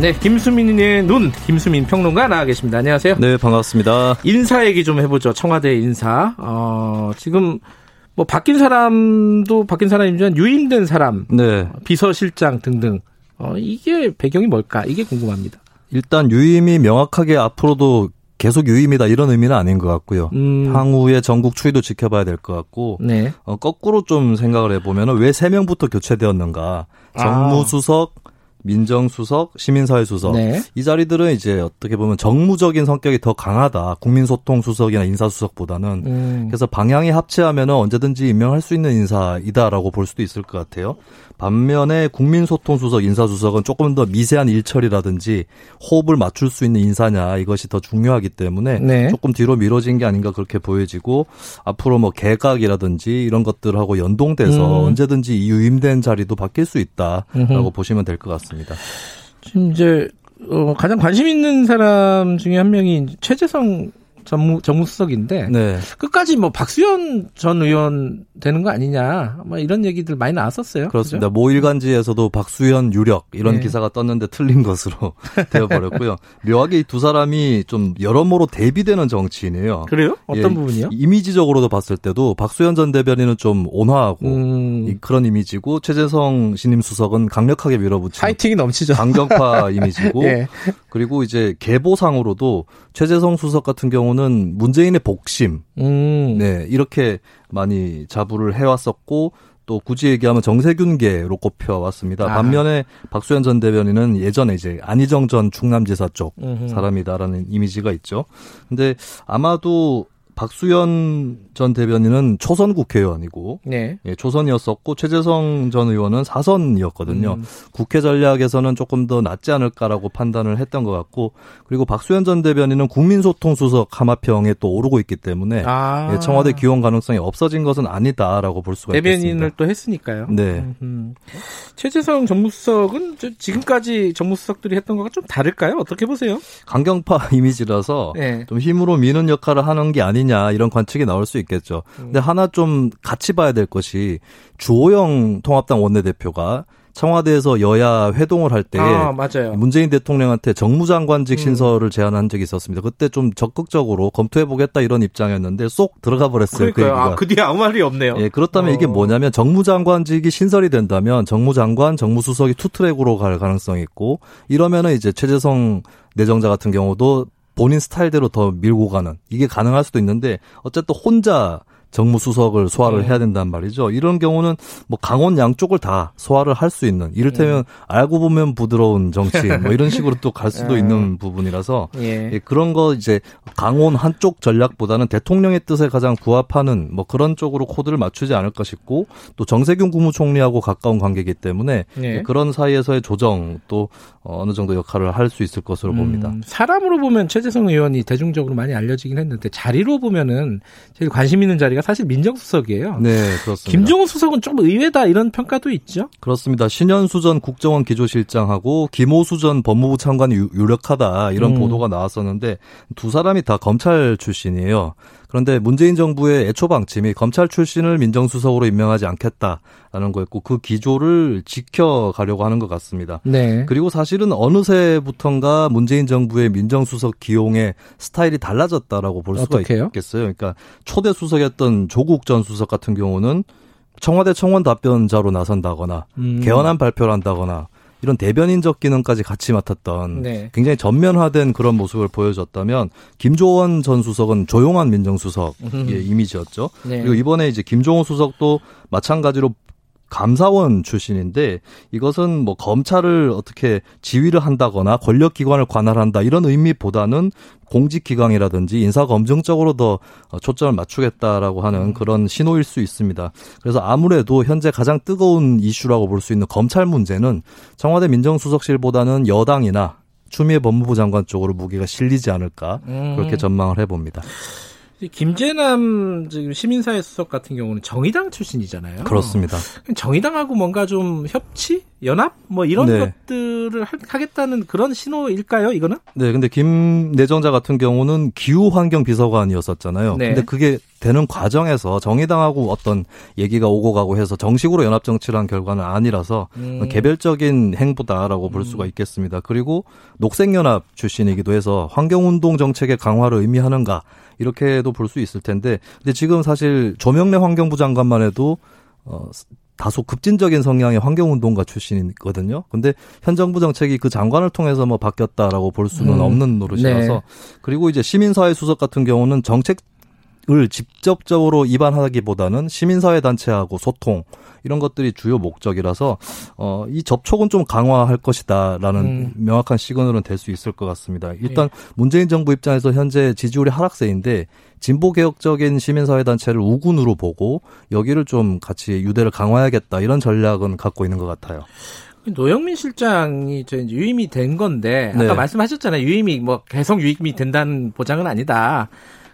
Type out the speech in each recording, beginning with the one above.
네, 김수민의 눈, 김수민 평론가 나와 계십니다. 안녕하세요. 네, 반갑습니다. 인사 얘기 좀 해보죠. 청와대 인사. 어, 지금 뭐 바뀐 사람도 바뀐 사람이지만 유임된 사람, 네. 비서실장 등등. 어, 이게 배경이 뭘까? 이게 궁금합니다. 일단 유임이 명확하게 앞으로도 계속 유임이다 이런 의미는 아닌 것 같고요. 음. 향후에 전국 추이도 지켜봐야 될 것 같고 네. 어, 거꾸로 좀 생각을 해보면 왜세 명부터 교체되었는가? 정무수석, 민정수석, 시민사회수석 네. 이 자리들은 이제 어떻게 보면 정무적인 성격이 더 강하다. 국민소통수석이나 인사수석보다는 음. 그래서 방향이 합치하면 언제든지 임명할 수 있는 인사이다라고 볼 수도 있을 것 같아요. 반면에 국민소통수석, 인사수석은 조금 더 미세한 일처리라든지 호흡을 맞출 수 있는 인사냐 이것이 더 중요하기 때문에 네. 조금 뒤로 미뤄진 게 아닌가 그렇게 보여지고 앞으로 뭐 개각이라든지 이런 것들하고 연동돼서 음. 언제든지 이 유임된 자리도 바뀔 수 있다라고 음흠. 보시면 될 것 같습니다. 지금 이제 어, 가장 관심 있는 사람 중에 한 명이 최재성 전무 정무수석인데 네. 끝까지 뭐 박수현 전 의원 되는 거 아니냐 뭐 이런 얘기들 많이 나왔었어요. 그렇습니다. 모 일간지에서도 박수현 유력 이런 네. 기사가 떴는데 틀린 것으로 되어버렸고요. 묘하게 이 두 사람이 좀 여러모로 대비되는 정치인이에요. 그죠? 그래요? 어떤 예, 부분이요? 이미지적으로도 봤을 때도 박수현 전 대변인은 좀 온화하고 음, 이- 그런 이미지고 최재성 신임 수석은 강력하게 밀어붙이는 파이팅이 넘치죠. 강경파 이미지고 예. 그리고 이제 계보상으로도 최재성 수석 같은 경우는 문재인의 복심 음. 네, 이렇게 많이 자부를 해왔었고, 또 굳이 얘기하면 정세균계로 꼽혀왔습니다. 아. 반면에 박수현 전 대변인은 예전에 이제 안희정 전 충남지사 쪽 음흠. 사람이다라는 이미지가 있죠. 근데 아마도 박수현 전 대변인은 초선 국회의원이고, 네. 예, 초선이었었고 최재성 전 의원은 사선이었거든요. 음. 국회 전략에서는 조금 더 낫지 않을까라고 판단을 했던 것 같고 그리고 박수현 전 대변인은 국민소통 수석 하마평에 또 오르고 있기 때문에 아. 예, 청와대 기원 가능성이 없어진 것은 아니다라고 볼 수가 대변인을 있겠습니다. 또 했으니까요. 네. 음. 최재성 정무수석은 저- 지금까지 정무수석들이 했던 거가 좀 다를까요? 어떻게 보세요? 강경파 이미지라서 네. 좀 힘으로 미는 역할을 하는 게 아니냐 이런 관측이 나올 수 있 겠죠. 음. 근데 하나 좀 같이 봐야 될 것이 주호영 통합당 원내대표가 청와대에서 여야 회동을 할때 아, 맞아요. 문재인 대통령한테 정무장관직 음. 신설을 제안한 적이 있었습니다. 그때 좀 적극적으로 검토해 보겠다 이런 입장이었는데 쏙 들어가 버렸어요. 그 그러니까요. 얘기가. 아, 그 뒤에 아무 말이 없네요. 예, 그렇다면 이게 어. 뭐냐면 정무장관직이 신설이 된다면 정무장관, 정무수석이 투트랙으로 갈 가능성이 있고 이러면은 이제 최재성 내정자 같은 경우도 본인 스타일대로 더 밀고 가는 이게 가능할 수도 있는데 어쨌든 혼자 정무수석을 소화를 음. 해야 된단 말이죠. 이런 경우는 뭐 강원 양쪽을 다 소화를 할 수 있는 이를테면 음. 알고 보면 부드러운 정치인 뭐 이런 식으로 또 갈 수도 아. 있는 부분이라서 예. 예, 그런 거 이제 강원 한쪽 전략보다는 대통령의 뜻에 가장 부합하는 뭐 그런 쪽으로 코드를 맞추지 않을까 싶고 또 정세균 국무총리하고 가까운 관계이기 때문에 예. 그런 사이에서의 조정 또 어느 정도 역할을 할 수 있을 것으로 봅니다. 음, 사람으로 보면 최재성 의원이 대중적으로 많이 알려지긴 했는데 자리로 보면은 제일 관심 있는 자리가 사실 민정수석이에요. 네, 그렇습니다. 김종훈 수석은 좀 의외다 이런 평가도 있죠. 그렇습니다. 신현수 전 국정원 기조실장하고 김호수 전 법무부 장관이 유- 유력하다 이런 음. 보도가 나왔었는데 두 사람이 다 검찰 출신이에요. 그런데 문재인 정부의 애초 방침이 검찰 출신을 민정수석으로 임명하지 않겠다라는 거였고 그 기조를 지켜가려고 하는 것 같습니다. 네. 그리고 사실은 어느새부턴가 문재인 정부의 민정수석 기용의 스타일이 달라졌다라고 볼 수가 어떻게요? 있겠어요. 그러니까 초대 수석이었던 조국 전 수석 같은 경우는 청와대 청원 답변자로 나선다거나 음. 개헌안 발표를 한다거나 이런 대변인적 기능까지 같이 맡았던 네. 굉장히 전면화된 그런 모습을 보여줬다면 김조원 전 수석은 조용한 민정수석의 음. 이미지였죠. 네. 그리고 이번에 이제 김종호 수석도 마찬가지로 감사원 출신인데 이것은 뭐 검찰을 어떻게 지휘를 한다거나 권력기관을 관할한다 이런 의미보다는 공직기강이라든지 인사검증적으로 더 초점을 맞추겠다라고 하는 그런 신호일 수 있습니다. 그래서 아무래도 현재 가장 뜨거운 이슈라고 볼 수 있는 검찰 문제는 청와대 민정수석실보다는 여당이나 추미애 법무부 장관 쪽으로 무게가 실리지 않을까 음. 그렇게 전망을 해봅니다. 김재남 지금 시민사회 수석 같은 경우는 정의당 출신이잖아요. 그렇습니다. 정의당하고 뭔가 좀 협치, 연합, 뭐 이런 네. 것들을 하- 하겠다는 그런 신호일까요? 이거는? 네, 근데 김 내정자 같은 경우는 기후 환경 비서관이었었잖아요. 네. 근데 그게 되는 과정에서 정의당하고 어떤 얘기가 오고 가고 해서 정식으로 연합 정치를 한 결과는 아니라서 음. 개별적인 행보다라고 볼 수가 있겠습니다. 그리고 녹색연합 출신이기도 해서 환경운동 정책의 강화를 의미하는가 이렇게도 볼 수 있을 텐데 근데 지금 사실 조명래 환경부 장관만 해도 어 다소 급진적인 성향의 환경운동가 출신이거든요. 근데 현 정부 정책이 그 장관을 통해서 뭐 바뀌었다라고 볼 수는 음. 없는 노릇이라서 네. 그리고 이제 시민사회 수석 같은 경우는 정책 을 직접적으로 입안하기보다는 시민사회 단체하고 소통 이런 것들이 주요 목적이라서 어, 이 접촉은 좀 강화할 것이다라는 음. 명확한 시그널은 될 수 있을 것 같습니다. 일단 문재인 정부 입장에서 현재 지지율이 하락세인데 진보 개혁적인 시민사회 단체를 우군으로 보고 여기를 좀 같이 유대를 강화해야겠다 이런 전략은 갖고 있는 것 같아요. 노영민 실장이 저 이제 유임이 된 건데 아까 네. 말씀하셨잖아요. 유임이 뭐 계속 유임이 된다는 보장은 아니다.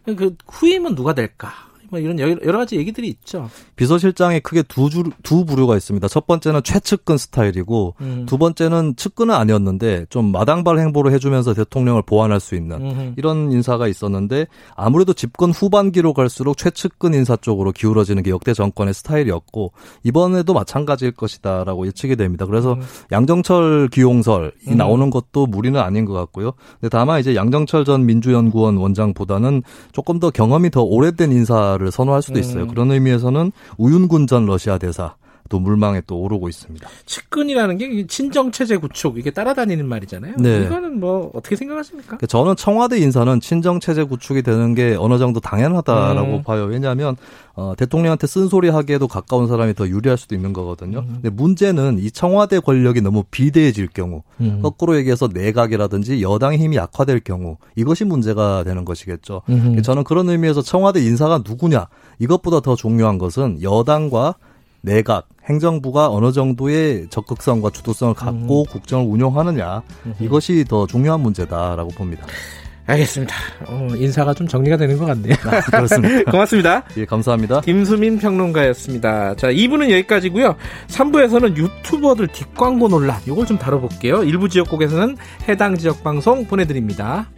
그 후임은 누가 될까? 뭐 이런 여러 가지 얘기들이 있죠. 비서실장에 크게 두, 주, 두 부류가 있습니다. 첫 번째는 최측근 스타일이고 음. 두 번째는 측근은 아니었는데 좀 마당발 행보를 해주면서 대통령을 보완할 수 있는 음흠. 이런 인사가 있었는데 아무래도 집권 후반기로 갈수록 최측근 인사 쪽으로 기울어지는 게 역대 정권의 스타일이었고 이번에도 마찬가지일 것이다라고 예측이 됩니다. 그래서 음. 양정철 기용설이 음. 나오는 것도 무리는 아닌 것 같고요. 근데 다만 이제 양정철 전 민주연구원 원장보다는 조금 더 경험이 더 오래된 인사 를 선호할 수도 있어요. 음. 그런 의미에서는 우윤군 전 러시아 대사 또 물망에 또 오르고 있습니다. 측근이라는 게 친정 체제 구축 이게 따라다니는 말이잖아요. 네. 이거는 뭐 어떻게 생각하십니까? 그러니까 저는 청와대 인사는 친정 체제 구축이 되는 게 어느 정도 당연하다라고 음. 봐요. 왜냐하면 어, 대통령한테 쓴소리 하기에도 가까운 사람이 더 유리할 수도 있는 거거든요. 음. 근데 문제는 이 청와대 권력이 너무 비대해질 경우, 음. 거꾸로 얘기해서 내각이라든지 여당의 힘이 약화될 경우 이것이 문제가 되는 것이겠죠. 저는 그런 의미에서 청와대 인사가 누구냐 이것보다 더 중요한 것은 여당과 내각 행정부가 어느 정도의 적극성과 주도성을 갖고 국정을 운영하느냐 이것이 더 중요한 문제다라고 봅니다. 알겠습니다. 어, 인사가 좀 정리가 되는 것 같네요. 그렇습니다. 고맙습니다. 예, 감사합니다. 김수민 평론가였습니다. 자, 2부는 여기까지고요. 3부에서는 유튜버들 뒷광고 논란 이걸 좀 다뤄볼게요. 일부 지역국에서는 해당 지역 방송 보내드립니다.